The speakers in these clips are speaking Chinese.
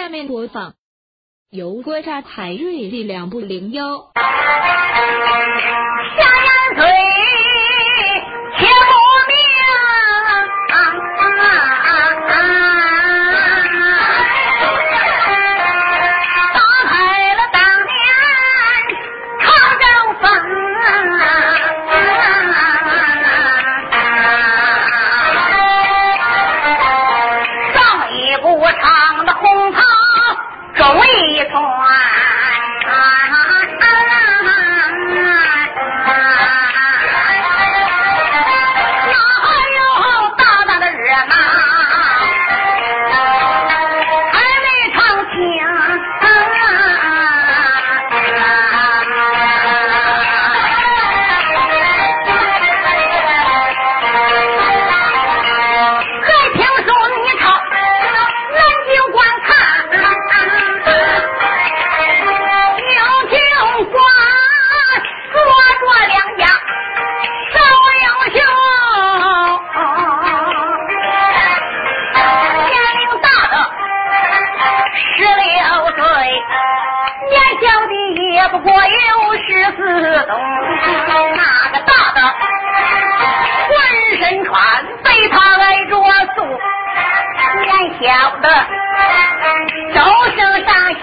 下面播放由郭炸海瑞力两部零幺。下眼水，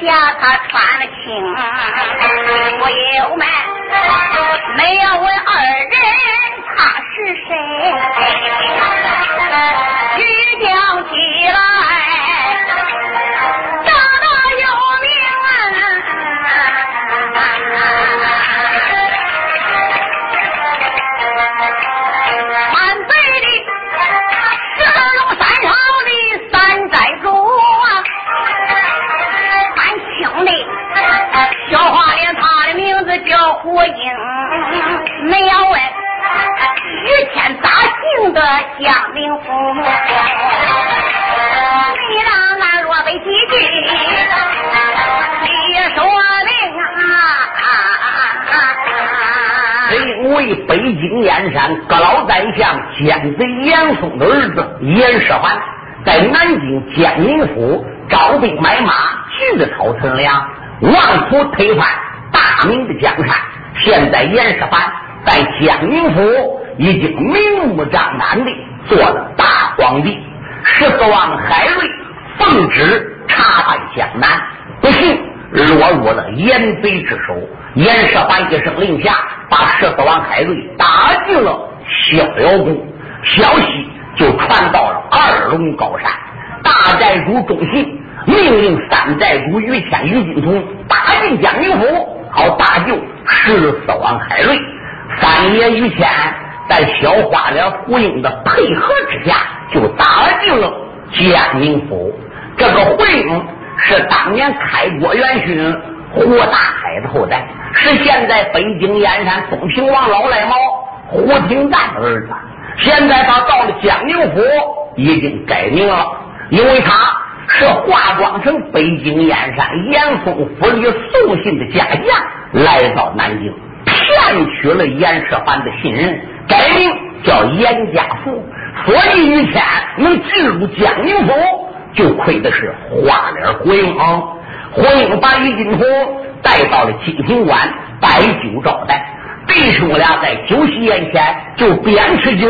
他穿的轻，我有买，没有我。北京燕山阁老宰相奸贼严嵩的儿子严世蕃，在南京建宁府招兵买马，聚草屯粮，妄图推翻大明的江山。现在严世蕃在江宁府已经明目张胆的做了大皇帝，十四王海瑞奉旨查办江南，不幸落入了严贼之手。严世蕃一声令下，把十四王海瑞打进了逍遥宫，消息就传到了二龙高山。大寨主钟信命令三寨主于谦、于金童打进江宁府，好搭救十四王海瑞。三爷于谦在小花脸胡英的配合之下，就打进了江宁府。这个胡英是当年开国元勋胡大海的后代，是现在北京燕山东平王老赖猫胡廷赞的儿子。现在他到了江宁府，已经改名了，因为他是化妆成北京燕山严嵩府里送信的家将，来到南京，骗取了严世蕃的信任，改名叫严家福。所以于谦能进入江宁府，就亏的是花脸胡英啊。胡英把于金童带到了金庭馆，摆酒招待。弟兄俩在酒席宴前就边吃酒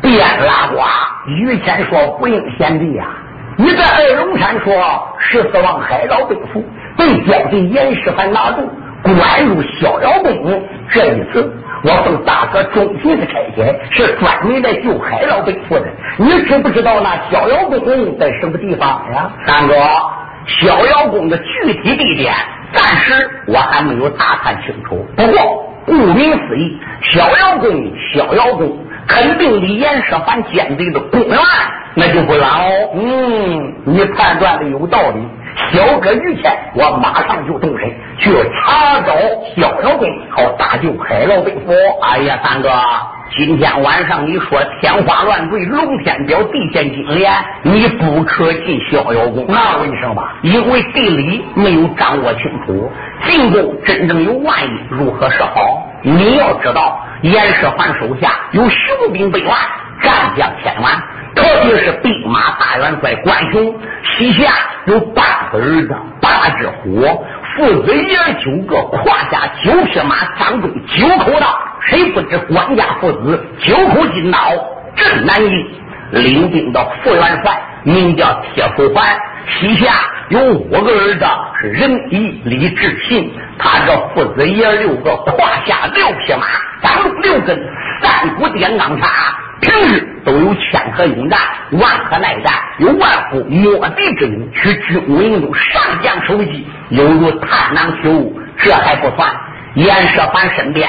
边拉呱。于谦说：“胡英贤弟呀、你在二龙山说十四王海老被俘，被交给严世蕃拿住，关入逍遥宫。这一次，我奉大哥忠心的差遣，是专门来救海老被俘的。你知不知道那逍遥宫在什么地方呀？三哥，逍遥宫的具体地点暂时我还没有打探清楚。不过，顾名思义，逍遥宫，逍遥宫肯定离严世蕃奸贼的宫院那就不远哦。嗯，你判断的有道理。小哥于谦，我马上就动身去查找逍遥宫，好搭救海老北府。哎呀，三哥，今天晚上你说天花乱坠、龙天表、地陷金莲，你不可进逍遥宫。那为什么？因为地理没有掌握清楚，进宫真正有万一，如何是好？你要知道，严世蕃手下有雄兵百万，战将千万，特别是兵马大元帅关雄，膝下有八个儿子，八只虎，父子爷九个，胯下九匹马，掌中九口刀。谁不知关家父子九口金刀镇南京？领兵的副元帅名叫铁福环，膝下有五个儿子，是仁义李志信。他这父子爷六个，胯下六匹马，掌中六根三股电钢叉。平日都有千河勇战，万河耐战，有万夫莫敌之勇，取军武营中上将首级，犹如探囊取物。这还不算，严舍凡身边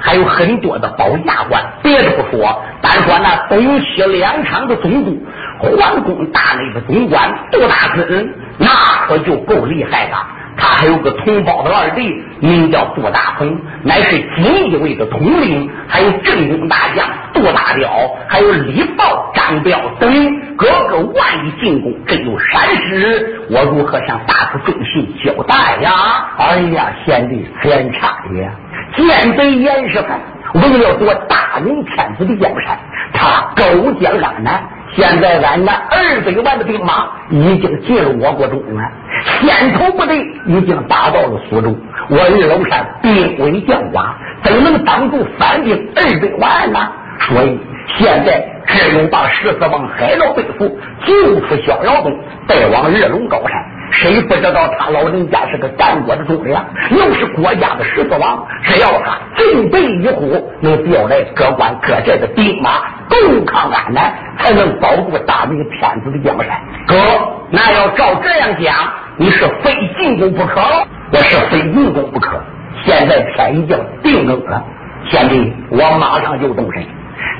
还有很多的保驾官。别的不说，单说那东西两场的总督，皇宫大内的总管杜大根，那可就够厉害的。他还有个同胞的二弟，名叫杜大鹏，乃是锦衣卫的统领；还有镇宫大将杜大彪，还有李豹、张彪等，个个万一进攻，这有闪失，我如何向大夫忠信交代呀？哎呀，贤弟天差也！奸贼严世蕃为了夺大明天子的江山，他勾结安南。现在俺那二百万的兵马已经进入我国中原，先头部队已经打到了苏州。我二龙山兵危将寡，怎能挡住反兵二百万呢？所以现在只有把十四王海老背负，救出逍遥宗，带往二龙高山。谁不知道他老人家是个战国的忠良，又是国家的十四王？只要他准备一呼，能调来各关各寨的兵马，共抗安南，才能保住大明天子的江山。哥，那要照这样讲，你是非进攻不可。我是非进攻不可。现在天已经定更了，贤弟，我马上就动身。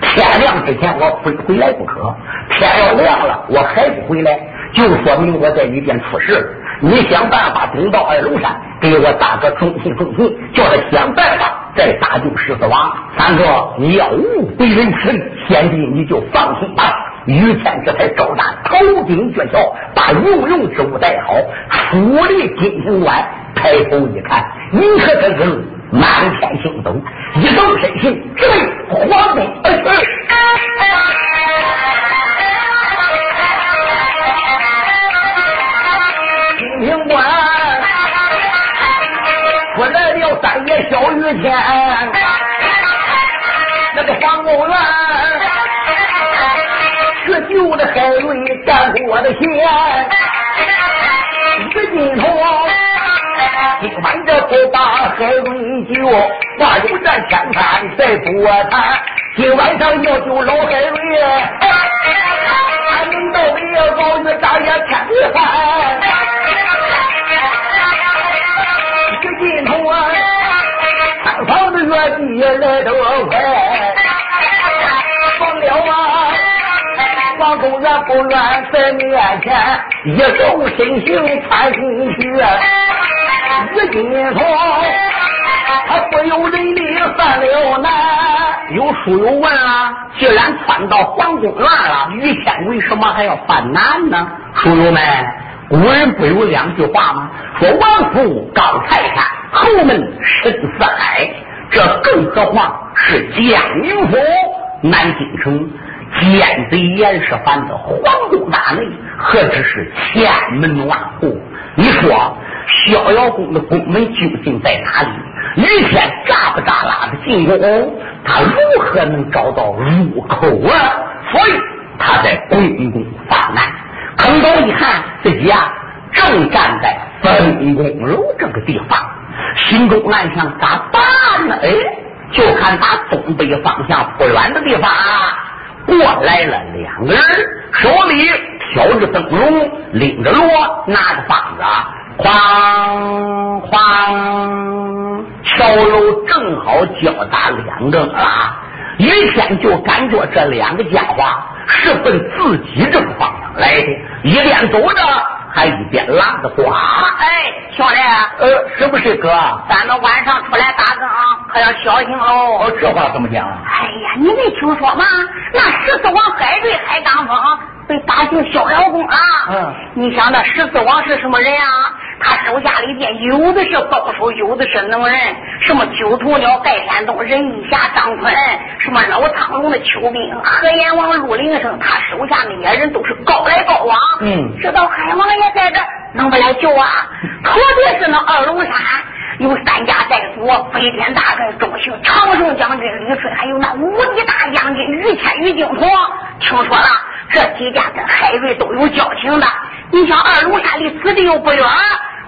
天亮之前，我非回来不可。天要亮了，我还不回来。就说明我在一边出事，你想办法登到二龙山，给我大哥忠信忠信，叫他想办法再打救十四王。三哥，你要误会人情，贤弟你就放心吧。于谦这才招展头顶鹊桥，把用用之物带好，出离金星关，抬头一看，你可这是满天星斗，一动身形直奔皇宫而去。清官出来了三爷小雨天，那个皇宫院救的海瑞干过的险，一进头今晚这不把海瑞救，挂有战天山再多谈，今晚上要救老海瑞，俺能到了老岳大爷天地翻。尽头啊，三房的月弟来得快，不愿在面前一动身形窜进去，一进头他不由人力犯了难。有书友问啊，既然窜到皇宫院了，于谦为什么还要犯难呢？书友们。古人不有两句话吗？说王府高泰山，后门深似海。这更何况是江宁府南京城奸贼严世蕃的皇宫大内，何止是千门万户？你说逍遥宫的宫门究竟在哪里？于天扎不扎拉的进宫，他如何能找到入口啊？所以他在宫中发难。坑头一看，自己啊正站在分宫楼这个地方，心中暗想咋办呢？哎，就看他东北方向不远的地方过来了两个人，手里挑着灯笼，拎着锣，拿着棒子，哐哐，敲锣正好脚打两更了。于天就感觉这两个家伙是奔自己这个方向来的，一连走着还一边拉着呱。哎，兄弟，呃，是不是哥？咱们晚上出来打更可要小心喽。哦，这话怎么讲？哎呀，你没听说吗？那十四王海瑞海当风被打进逍遥宫啊。嗯，你想那十四王是什么人啊？他手下里边有的是高手，有的是能人，什么九头鸟盖山洞、任义侠张坤，什么老苍龙的邱兵、河阎王陆林生，他手下那些人都是高来高往。嗯，知道海王爷在这，能不来救啊？特别是那二龙山有三家寨主，飞天大帅周兴、长胜将军李顺，还有那无敌大将军于谦、于敬同，听说了，这几家跟海瑞都有交情的。你想二龙山离此地又不远，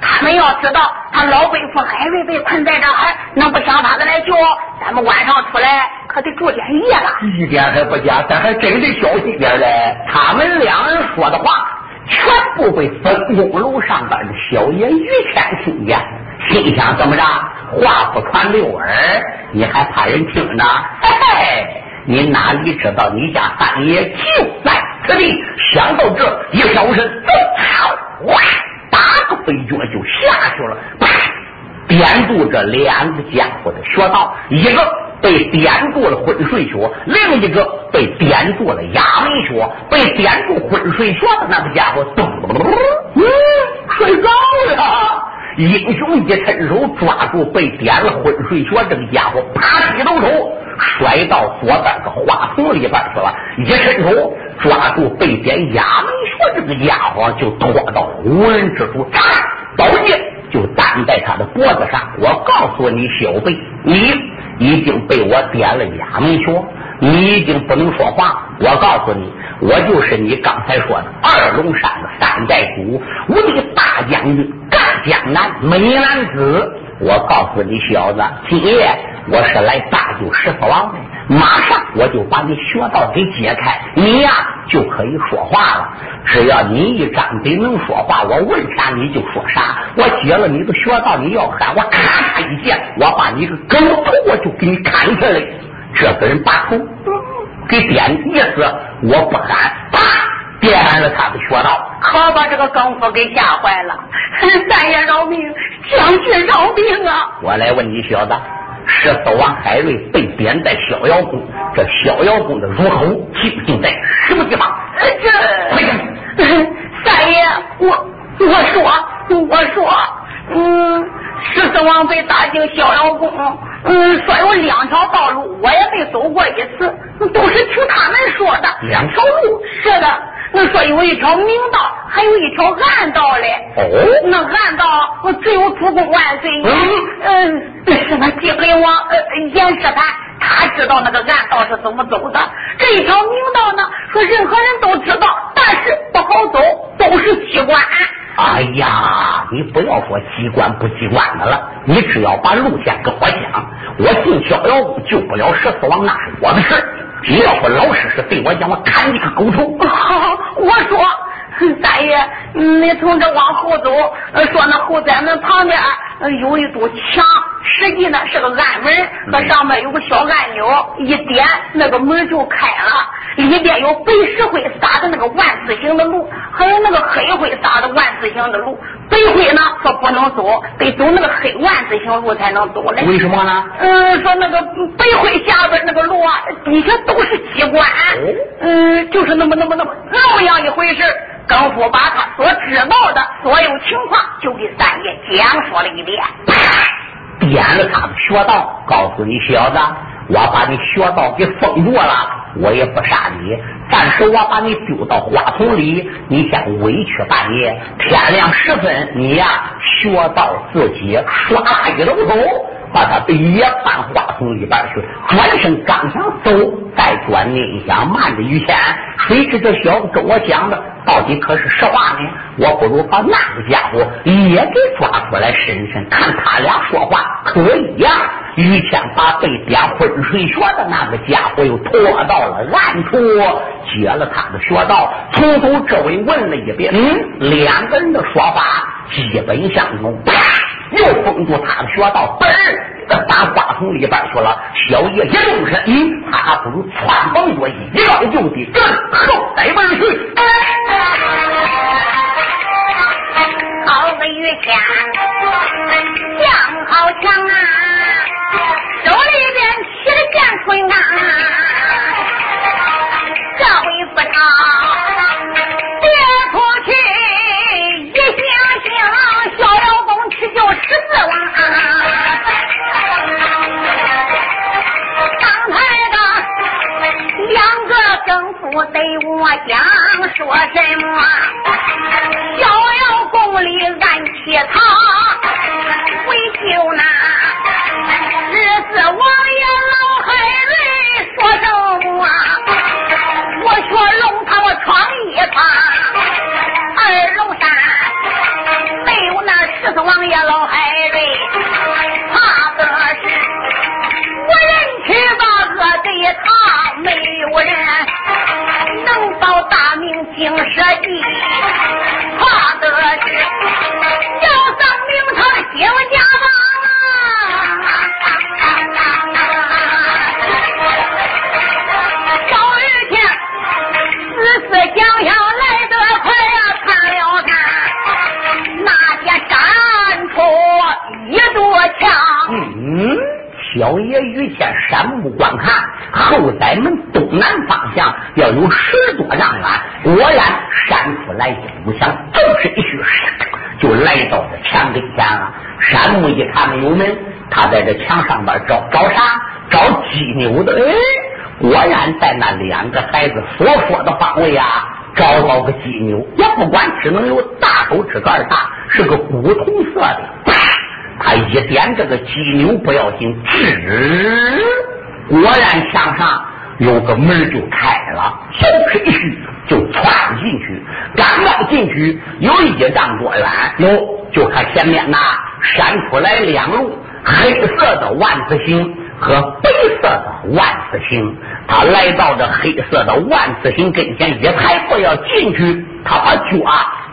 他们要知道他老背父海瑞被困在这儿，能不想法子来救？咱们晚上出来可得住点夜了。一点还不假，咱还真得小心点嘞。他们两人说的话，全部被分公楼上边的小爷于谦听见，心想怎么着？话不传六耳，你还怕人听呢？嘿嘿，你哪里知道你家三爷就在？此地想到这一飘身，走好，哇，打个飞脚就下去了，啪点住这两个家伙的穴道，一个被点住了昏睡穴，另一个被点住了哑门穴。被点住昏睡穴的那个家伙，咚咚咚，嗯，睡着了。英雄一伸手抓住被点了昏睡穴这个家伙，啪一抖手，摔到左边个花丛里边去了。一伸手抓住被点哑门穴这个家伙，就拖到无人之处，刀剑就担在他的脖子上。我告诉你，小辈，你已经被我点了哑门穴，你已经不能说话。我告诉你，我就是你刚才说的二龙山的三代主，无敌大将军。江南美男子，我告诉你小子，今夜我是来搭救十四王的，马上我就把你穴道给解开，你呀就可以说话了。只要你一张嘴能说话，我问啥你就说啥。我解了你的穴道，你要喊我咔嚓一剑，我把你个狗头我就给你砍下来。这个人把头给点意思，我不喊，啪。点了他的穴道，可把这个功夫给吓坏了。三爷饶命，将军饶命啊！我来问你小子，十四王海瑞被贬在逍遥宫，这逍遥宫的入口究竟在什么地方？这 三爷，我我说我说，嗯，十四王被打进逍遥宫，嗯，说有两条道路，我也没走过一次，都是听他们说的。两条路？是的。那说有一条明道，还有一条暗道嘞。哦，那暗道只有主公万岁。嗯，是那地雷王呃严世蕃，他知道那个暗道是怎么走的。这一条明道呢，说任何人都知道，但是不好走，都是机关。哎呀，你不要说机关不机关的了，你只要把路线跟我讲，我进逍遥宫救不了十四王，那是我的事。你要不老实实对我讲，我砍你个狗头！我说，三爷，你从这往后走，说那后宅门旁边有一堵墙，实际呢是个暗门，和上面有个小按钮，一点那个门就开了。里边有白石灰撒的那个万字形的路，还有那个黑灰撒的万字形的路。白灰呢说不能走，得走那个黑万字形路才能走嘞。为什么呢？嗯，说那个白灰下边那个路啊，底下都是机关。嗯，就是那么那么那么那么样一回事。更夫把他所知道的所有情况，就给三爷讲说了一遍。点了他的穴道，告诉你小子，我把你穴道给封住了。我也不杀你，但是我把你丢到花丛里，你先委屈半夜，天亮时分，你呀学到自己，唰啦一抖头，把他也搬花丛里边去。转身刚想走，再转念一想，慢着于谦，谁知这小子跟我讲的到底可是实话呢？我不如把那个家伙也给抓出来审审，看他俩说话可以呀。于谦把被点昏睡穴的那个家伙又拖到了暗处，解了他的穴道，从头至尾问了一遍。嗯，两个人的说法基本相同。啪，又封住他的穴道，嘣儿打花筒里边去了。小叶一动身，嗯，他还不如窜蹦过去一高就地，跟后带门去。好个于谦，将好强啊！手里边提了剑捆刚，这回不成，别出去一想想，逍遥宫去就十四王。刚才的两个更夫对我讲说什么？逍遥宫里暗起草，为救那。这王爷老海瑞说什么？啊？我学龙他我闯一闯，二龙山没有那十四王爷老海瑞，怕的是我人去把恶对他，没有人能保大明经社稷。在这墙上边找找啥？找鸡牛的。哎，果然在那两个孩子所说的方位啊，找到个鸡牛，也不管只能有大手指盖大，是个古铜色的。他一点这个鸡牛不要紧，吱，果然墙上有个门就开了，就是一虚就窜进去。刚刚进去有一丈多远，哟，就看前面那闪出来两路黑色的万字星和白色的万字星。他来到这黑色的万字星跟前，一抬步要进去，他把脚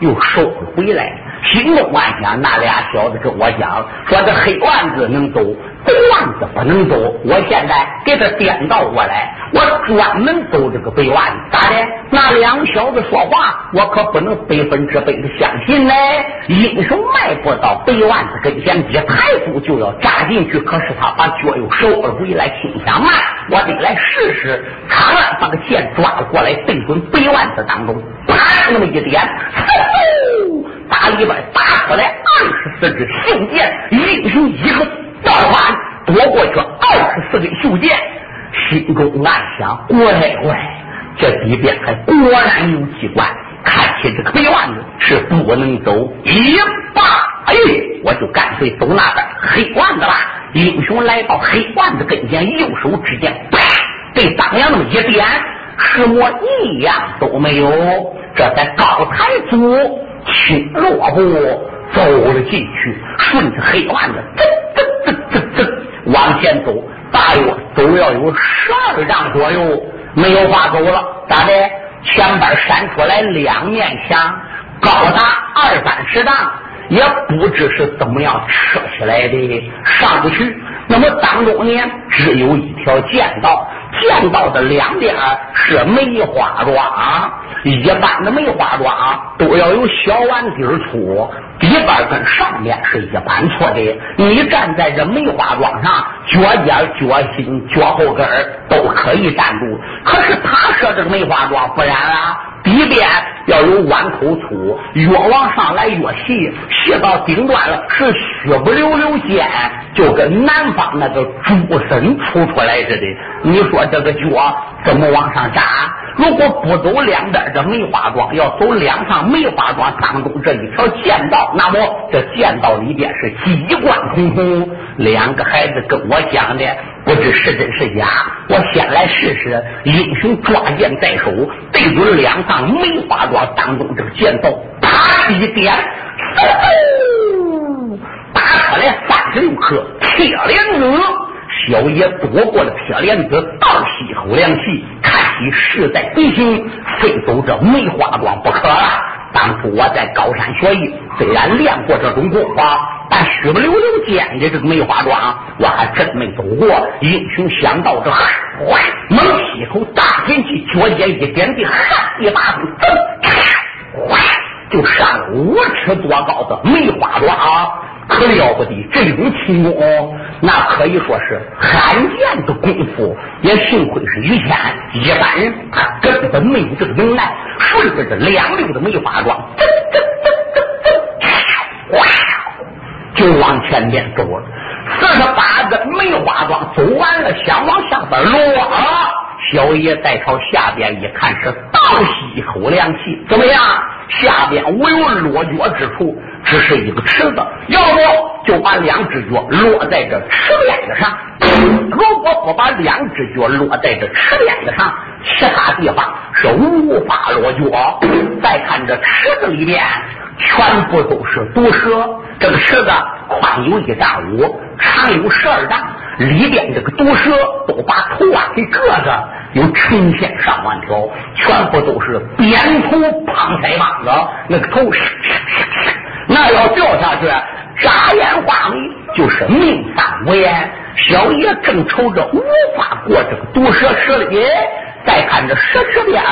又收了回来。心中暗想：那俩小子跟我讲说，这黑万子能走，白腕子不能走。我现在给他颠倒过来，我专门走这个白腕子。咋的？那两小子说话，我可不能百分之百的相信呢。英雄迈步到白腕子跟前，一抬步就要扎进去，可是他把脚又收了回来，心想：慢，我得来试试。长按把个剑抓过来，对准白腕子当中，啪，那么一点。嗖打里边打出来二十四支袖剑，英雄一个倒翻躲过去二十四根袖剑，心中暗想：乖乖，这里边还果然有机关。看起这个黑腕子是不能走，一罢，哎，我就干脆走那边黑腕子了。英雄来到黑腕子跟前，右手指尖，啪，对当阳那么一点，什么异样都没有。这才高抬足。轻落步走了进去，顺着黑腕子噔噔噔噔噔往前走，大约走要有十二丈左右，没有法走了。咋的？前边闪出来两面墙，高达二三十丈，也不知是怎么样撤起来的，上不去。那么当中呢，只有一条剑道，见到的两边是梅花桩。一般的梅花桩都要有小碗底儿粗，底边跟上面是一般粗的。你站在这梅花桩上，脚尖、脚心、脚后跟都可以站住。可是他说这个梅花桩不然啊。底边要有碗口粗，越往上来越细，细到顶端了是血不溜溜尖，就跟南方那个猪身出出来似的。你说我这个脚怎么往上扎？如果不走两边这梅花桩，要走两趟梅花桩当中这一条剑道，那么这剑道里边是机关重重。两个孩子跟我讲的，不知是真是假。我先来试试，英雄抓剑在手，对准两趟梅花桩当中这个剑道，啪一点，嗖打出来三十六颗铁莲子。小爷躲过了铁链子，倒吸一口凉气，看起势在必行，非走这梅花桩不可了。当初我在高山学艺，虽然练过这种功法。但虚不溜溜见的这个梅花桩，我还真没走过。英雄想到这，哗，猛吸口大仙气，脚尖一点地，哈，一把手，噌，就上了五尺多高的梅花桩啊，可了不得！这种轻功，那可以说是罕见的功夫。也幸亏是于谦，一般人他根本没有这个能耐。顺着这两溜的梅花桩，噌噌噌噌噌，哗。就往前边走了，四十八根梅花桩走完了，想往下边落。小爷再朝下边一看，是倒吸一口凉气。怎么样？下边无有落脚之处，只是一个池子。要不就把两只脚落在这池边子上。如果不把两只脚落在这池边子上，其他地方是无法落脚。再看这池子里边。全部都是毒蛇，这个池子宽有一丈五，长有十二丈，里边这个毒蛇都把头啊给割着，有成千上万条，全部都是扁头胖腮帮子，那个头，那要掉下去，眨眼画眉就是命丧无言。小爷正愁着无法过这个毒蛇池里，再看这石池边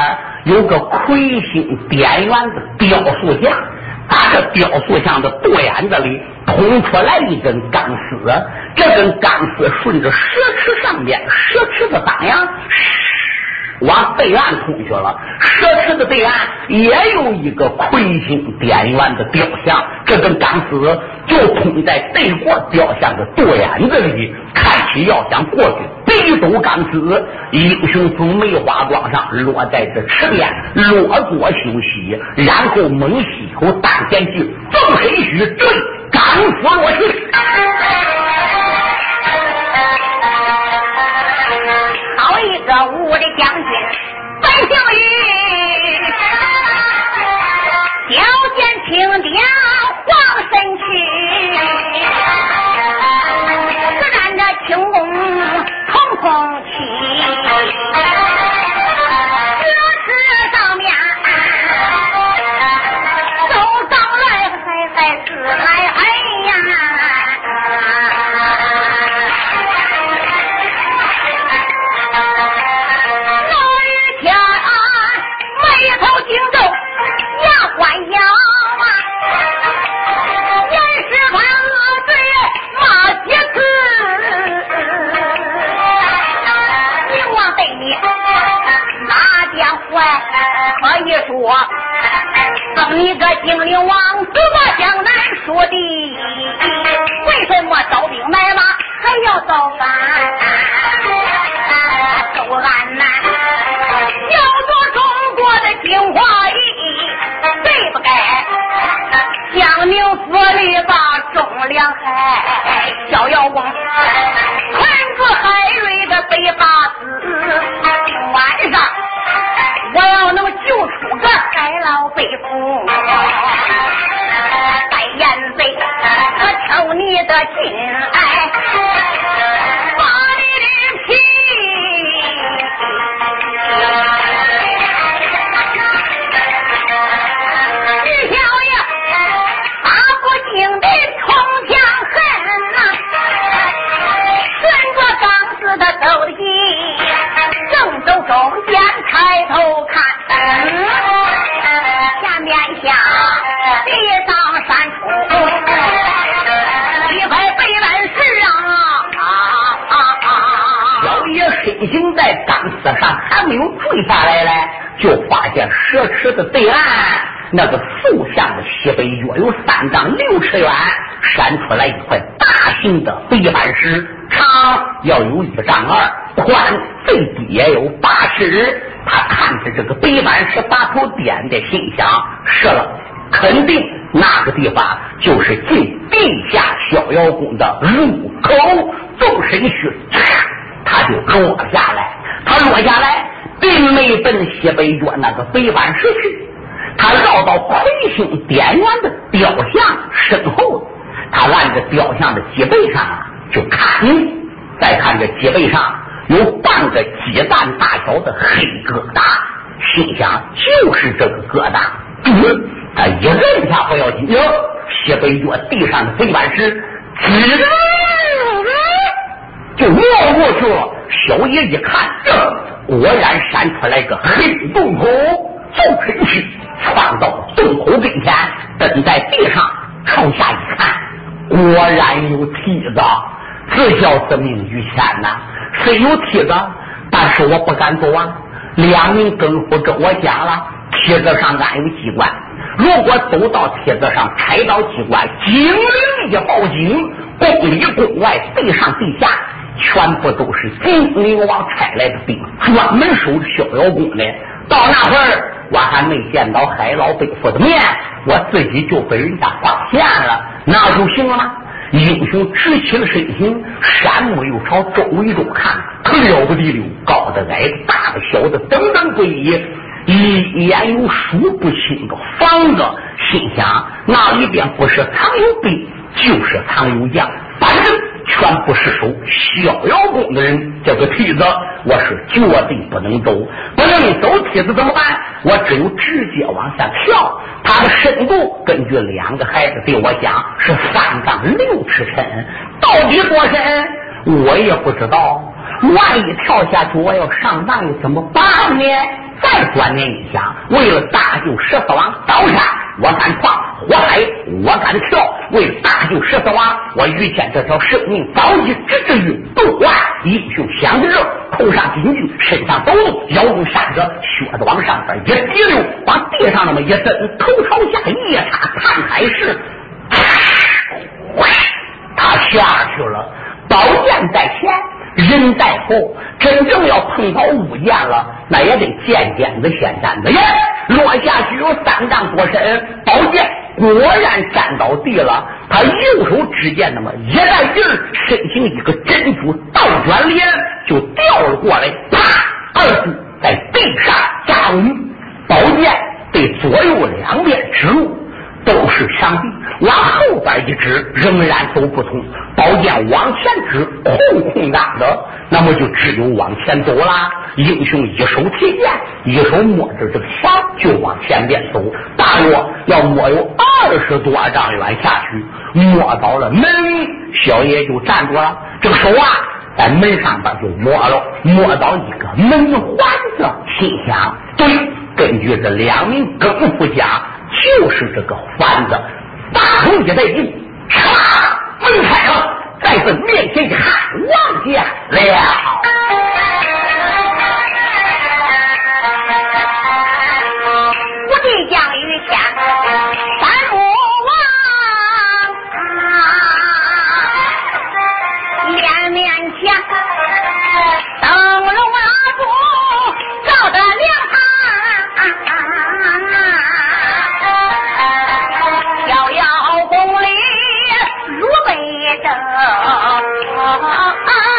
有个魁星点圆的雕塑像，打这雕塑像的肚眼子里捅出来一根钢丝，这根钢丝顺着石池上边石池的当阳。往对岸通去了，蛇池的对岸也有一个魁星点圆的雕像，这根钢丝就通在对过雕像的肚眼子里，看起要想过去，必走钢丝。英雄从梅花桩上落在这池边，落座休息，然后猛吸口丹田气，纵身虚坠，钢丝落去。这武的将军本姓于，脚见青点黄身躯，已经在钢丝上还没有坠下来嘞，就发现蛇池的对岸那个竖向的西北约有三丈六尺远，闪出来一块大型的白板石，长要有一丈二，宽最低也有八尺。他看着这个白板石把头点的，心想：是了，肯定那个地方就是进地下逍遥宫的入口。纵身去，他就落下来。他落下来，并没奔西北角那个白板石去，他绕到魁星点圆的雕像身后。他按着雕像的脊背上啊就看，再看这脊背上。有半个鸡蛋大小的黑疙瘩，心想就是这个疙瘩。他一摁下不要紧，哟，西北角地上的黑板石，吱就摸过去了。小爷一看，这果然闪出来个黑洞口，就身去窜到洞口跟前，蹲在地上朝下一看，果然有梯子，这叫自命于天呐！虽有梯子，但是我不敢走啊！两名跟夫跟我讲了，梯子上安有机关，如果走到梯子上拆到机关，警铃一报警，宫里宫外地上地下全部都是金陵王差来的兵，专门守逍遥宫的。到那会儿，我还没见到海老背负的面，我自己就被人家发现了，那就行了吗？英雄直起了身形，山目又朝周围中看，可了不得了，高的矮的，大的小的，等等不一，一眼有数不清的房子。心想那里边不是藏有兵，就是藏有将，反正全部失手，逍遥宫的人这个梯子，我是绝对不能走，不能走梯子怎么办？我只有直接往下跳。它的深度，根据两个孩子对我讲是三丈六尺深，到底多深我也不知道。万一跳下去，我要上当又怎么办呢？再转念一想，为了搭救十四王刀山，我敢闯火海，我敢跳。为了搭救十四娃，我遇见这条生命早已置之于度外。英雄相知，头上金具，身上抖动，腰中闪着靴子往上边一提溜，往地上那么一蹬，头朝下一插，探海时，他下去了，宝剑在前。人在后，真正要碰到物件了，那也得见尖子先站子。耶，落下去有三丈多深，宝剑果然站到地了。他右手指尖那么一带劲儿，身形一个珍珠倒转脸就掉了过来，啪，二步在地上扎稳，宝剑对左右两边指路。都是上帝，往后边一指仍然走不通。宝剑往前指，空空荡的，那么就只有往前走啦。英雄一手提剑，一手摸着这个墙，就往前边走。大约要摸有二十多丈远下去，摸到了门，小爷就站住了。这个手啊，在门上边就摸了，摸到一个门环子，心想：对，根据这两名更夫家。就是这个环子，大头一带劲，唰，门开了，在他面前一看，望见了。啊啊啊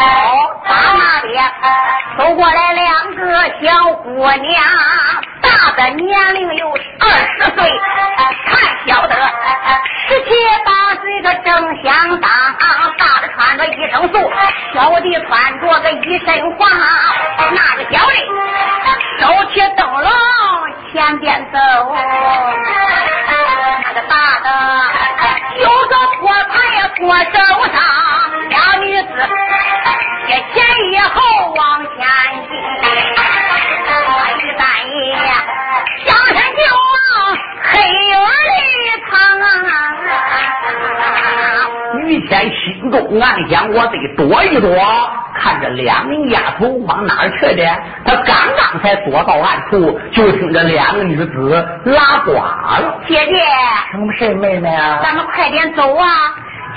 哦，他那边走过来两个小姑娘，大的年龄有二十岁，看小的十七八岁的正相当，大的穿着一身素，小的穿着个一身黄，那个小的手提灯笼前边走，那个大的有个托盘托手上，女子，也前一后往前进。一爷呀，想山就往黑暗里藏。于谦心中暗想：我得躲一躲。看着两名丫头往哪儿去的？他刚刚才躲到暗处，就听着两个女子拉呱了。姐姐，什么事，妹妹啊？咱们快点走啊！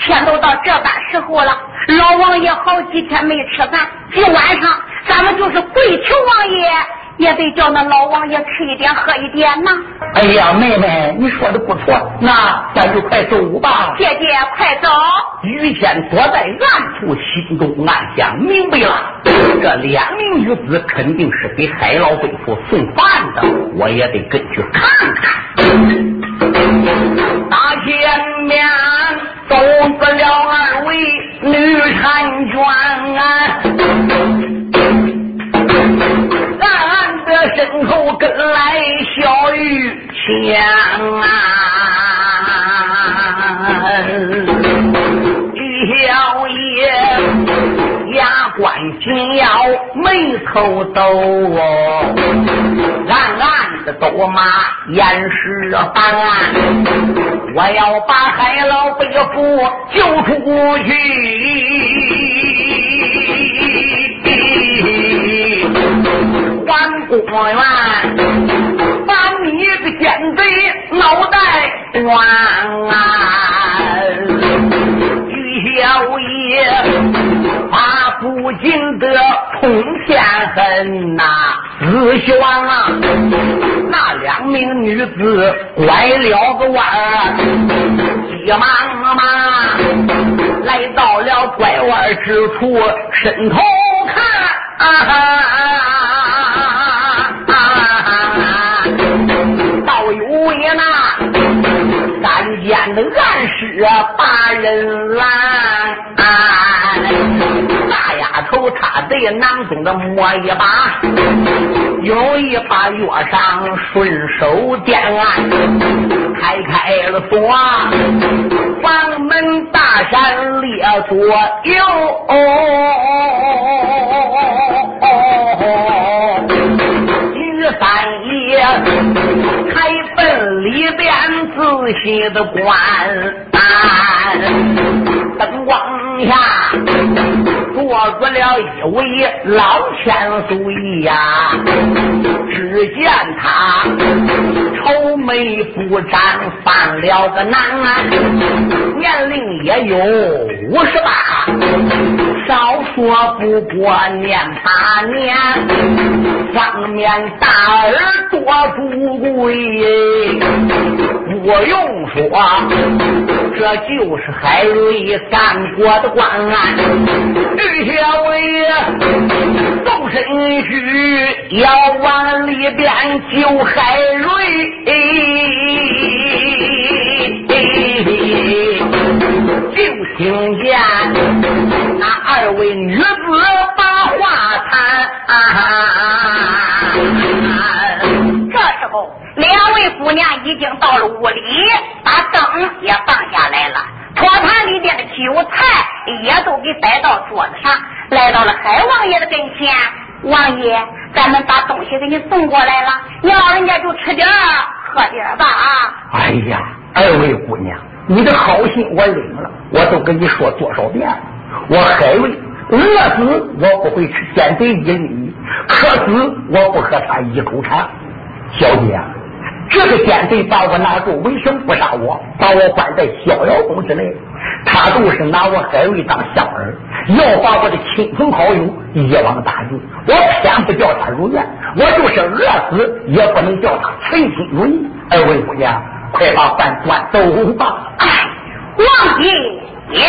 天都到这般时候了，老王爷好几天没吃饭，今晚上咱们就是跪求王爷。也得叫那老王爷吃一点喝一点呐。哎呀，妹妹，你说的不错，那咱就快走吧。姐姐，快走！于谦躲在暗处，心中暗想：明白了，这两名女子肯定是给海老贵妇送饭的，我也得跟去看看。大前面走死了二位女婵娟。身后跟来小玉香啊，玉小爷牙关紧咬，眉头皱哦，暗暗的抖骂严世蕃，我要把海老伯父救出去。官员，把你的奸贼脑袋弯啊！于小爷，把不禁的通天恨呐！四希望啊，那两名女子拐了个弯，急忙忙来到了拐弯之处，伸头看。啊啊见的暗示把人拦，大丫头她对囊中的摸一把，有一把钥上顺手点按，开开了锁，房门大闪列左右，女三爷。里边仔细的观，灯光下坐着了一位老千岁呀，只见他愁眉不展，犯了个难，啊年龄也有五十八。少说不过年八年，上面大耳朵富贵，不用说，这就是海瑞干过的官案。玉小伟纵身去要往里边救海瑞，就听见那。二位女子把话谈，这时候两位姑娘已经到了屋里，把灯也放下来了，托盘里边的酒菜也都给摆到桌子上，来到了海王爷的跟前。王爷，咱们把东西给你送过来了，你老人家就吃点喝点吧啊！哎呀，二位姑娘，你的好心我领了，我都跟你说多少遍了。我海瑞饿死我不会吃减肥一缕，渴死我不喝他一口茶。小姐，这个奸贼把我拿住，为什么不杀我？把我关在逍遥宫之内，他都是拿我海瑞当香儿，要把我的亲朋好友一网打尽。我偏不叫他如愿，我就是饿死也不能叫他存心如意。二位姑娘，快把饭端走吧。哎，王爷呀！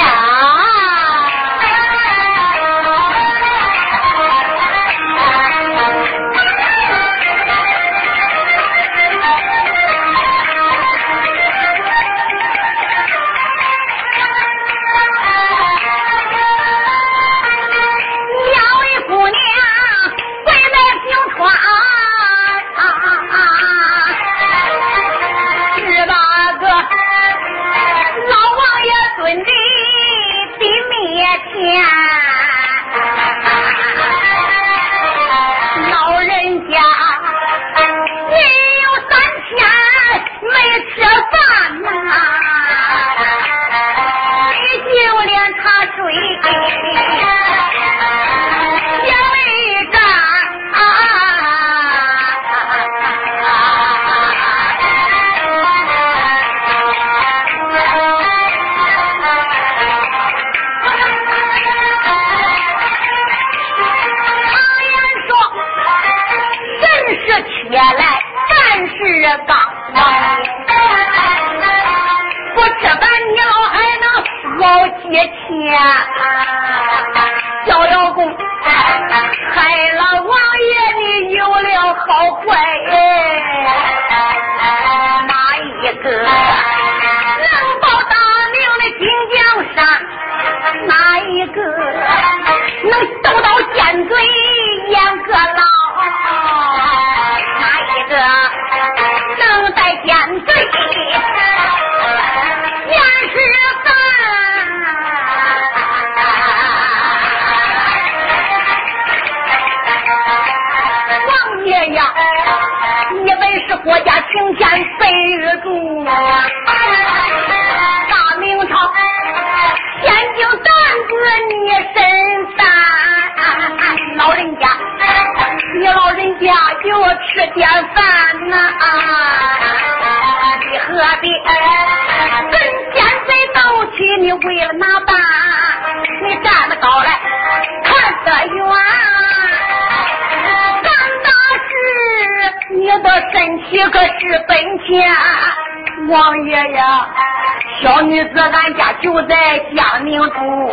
俺家就在江宁住，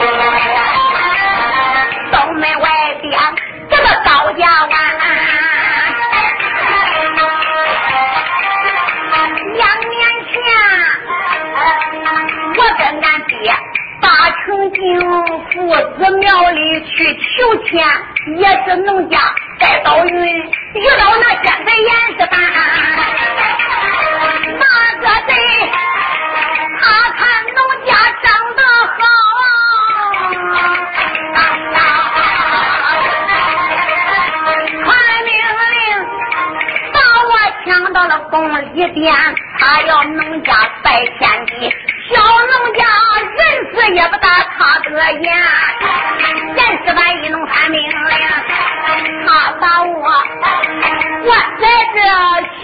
东门外边这个高家湾。两年前，我跟俺爹打成经父子庙里去求签，也是农家在倒运，遇到那奸贼严世蕃，那个贼。他看他要农家拜天地，小农家人死也不打他的眼。严世蕃一弄传命令，他把我关在这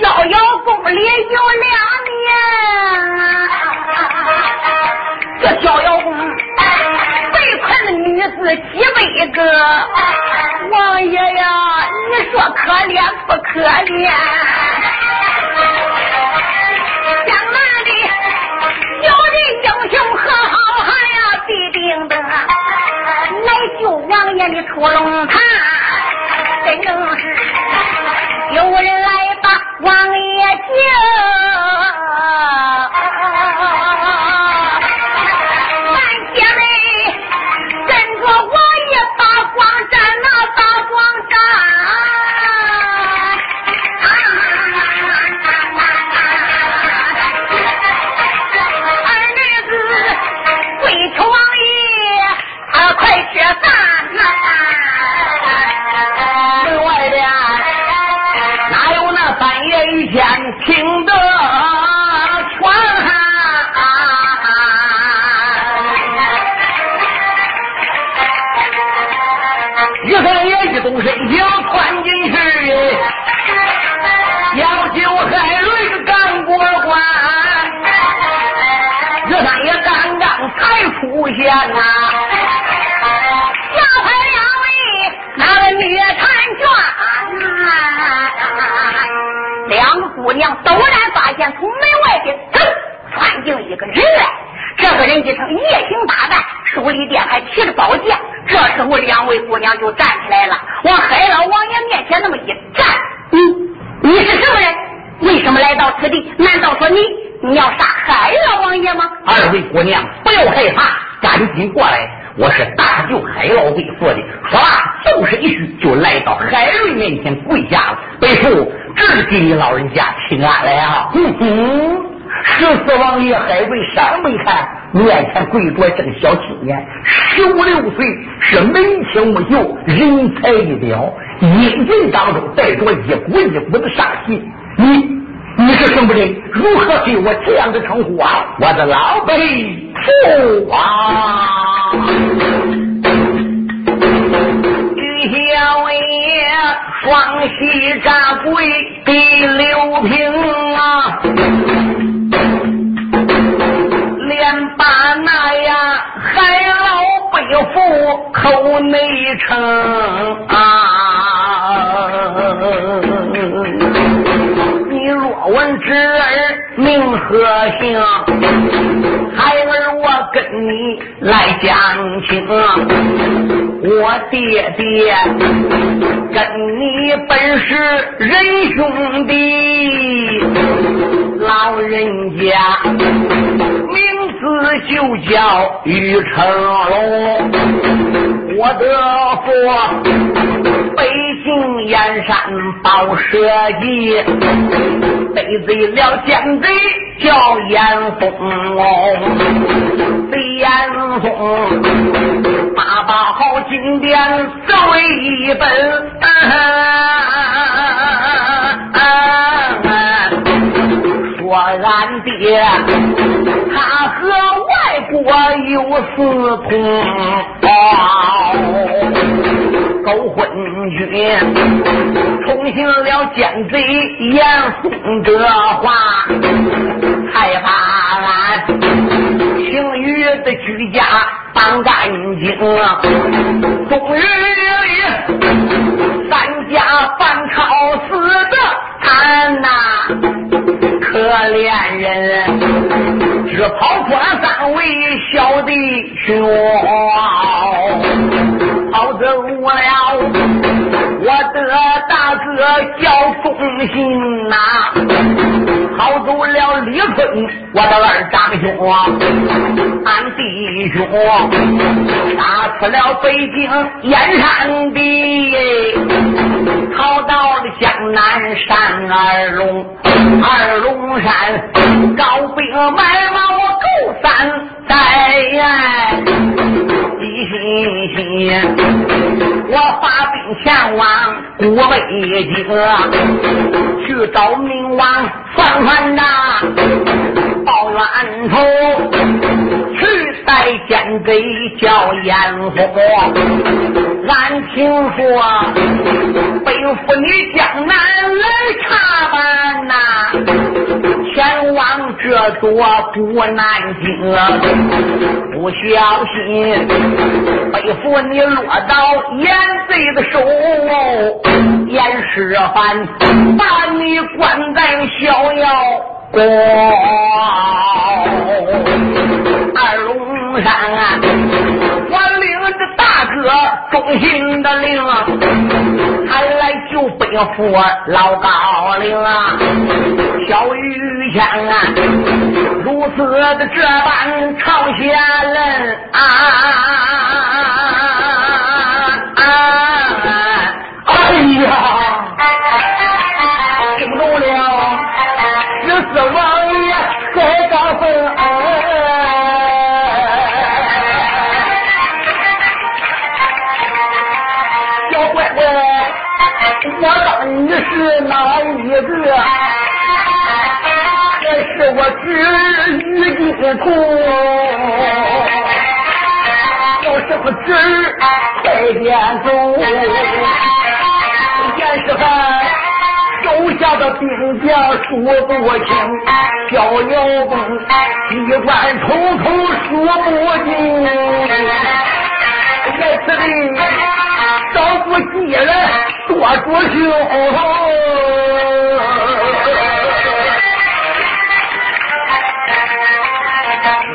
逍遥宫里有两年。这逍遥宫被困的女子几百个，王爷呀，你说可怜不可怜？英雄和好汉呀，必定的来救王爷的出龙潭，真正是有人来把王爷救。你看，面前跪着这个小青年，十五六岁，是眉清目秀，人才一表，英俊当中带着一股一股的杀气。你。你是什么人？如何对我这样的称呼啊？我的老辈父啊！于小爷双膝扎跪第六平啊，先把那呀海老背负口内称啊。你若问侄儿名何姓？孩儿我跟你来讲清，我爹爹跟你本是仁兄弟，老人家名字就叫于成龙，我的父北京燕山报社稷，得罪了奸贼叫严嵩，贼严嵩八把好经典作为一本。俺爹，他和外国有私通，勾婚君重行了奸贼严嵩这话，才把俺姓于的居家当干净，终于三家反朝死的惨呐。可怜人，只跑出了三位小弟兄，跑走了我我的大哥叫忠信呐，逃走了李坤，我的二长兄啊，俺弟兄打出了北京燕山地，逃到了江南山二龙，二龙。山高兵埋马我够三代，一心心我发兵前往古北京，去找明王算算呐，报冤仇，去带奸贼叫严嵩。俺听说北府你江南来查办呐。前往这座古南京，不小心背负你落到严贼的手，严世蕃把你关在逍遥宫。山啊，我领着大哥忠心的令，还来救北府老高陵啊！小玉香啊，如此的这般朝鲜人啊！哎呀，听懂了，十四王是哪一个？这是我侄于金童，要什么侄快点走。严世蕃手下的兵将数不清，逍遥宫机关重重数不尽。在此地少不记人，多主兄。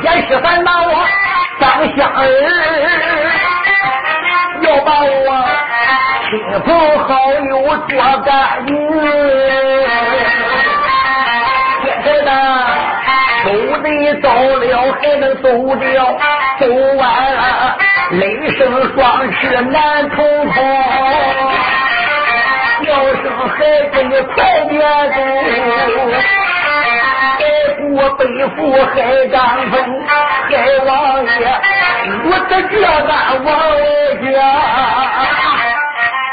严世蕃把我当小儿，要把我亲朋好友捉干净。你走了，还能走掉，走完了雷声双翅难通通。叫声孩子你快点走。我背负海张峰，海王爷，我的这俺王家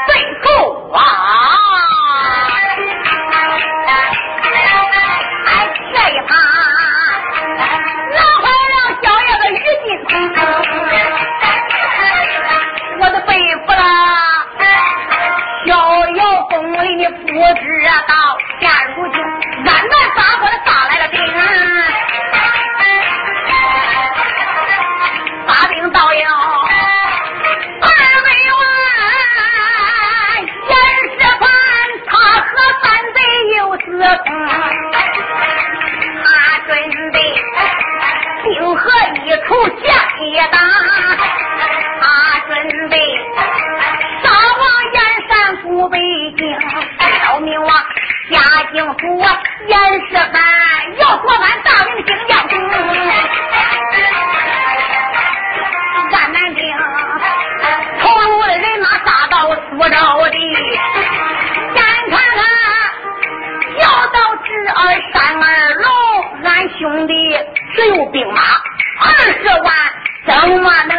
背负啊！你不知道现如今俺们把我的打来的兵发兵到了二百万人是他喝三杯又四杯他准备兵合一处降一打京府严世蕃要过俺大明京江东，俺南京投入的人马杀到苏州地，眼看看要到十二山二龙，俺兄弟只有兵马二十万，怎么能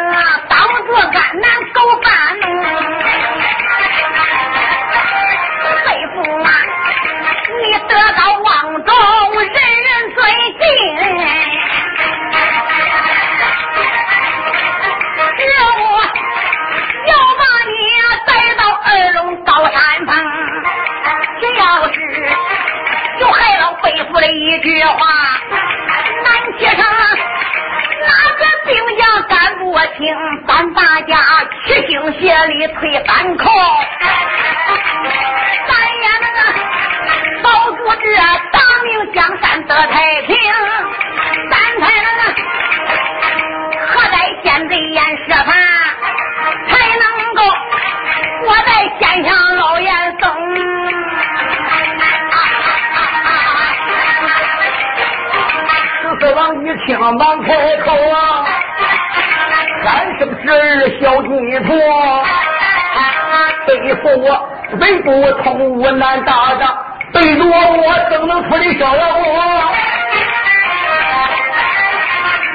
负我北部通无难大仗。背着我怎能出的小老虎？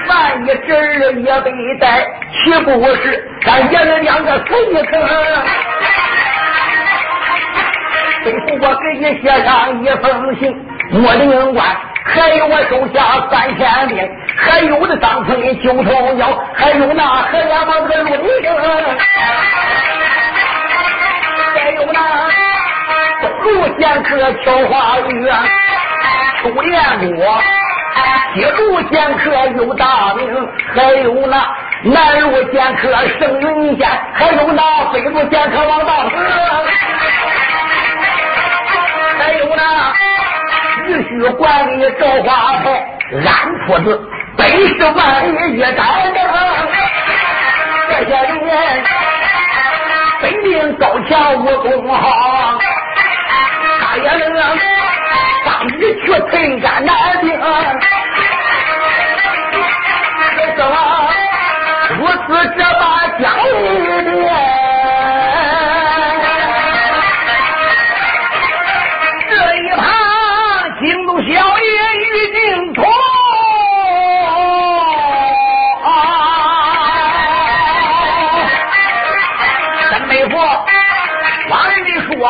万一侄儿也被带，岂不是咱爷儿两个死一坑？吩咐我给你写上一封信，莫领官，还有我手下三千兵，还有的张飞九头鸟，还有那河连王的陆林剑客挑花玉，出连国；西路剑客有大名，还有那南路剑客盛云仙，还有那北路剑客王道士，还有那玉虚管理赵花牌，安铺子百十万里一单的，这些人本领高强，武功好。也能当日去推干南兵，为什么如此这般讲。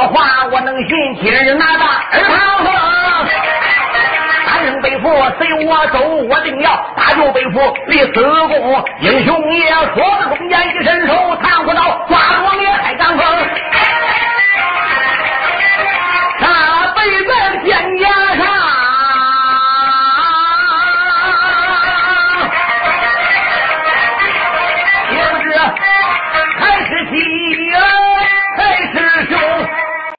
话我能信，今日拿大二堂子，三生北府随我走，我定要打救北府立死功。英雄爷说着中间一伸手，探虎刀抓住烈海当风 那北门见。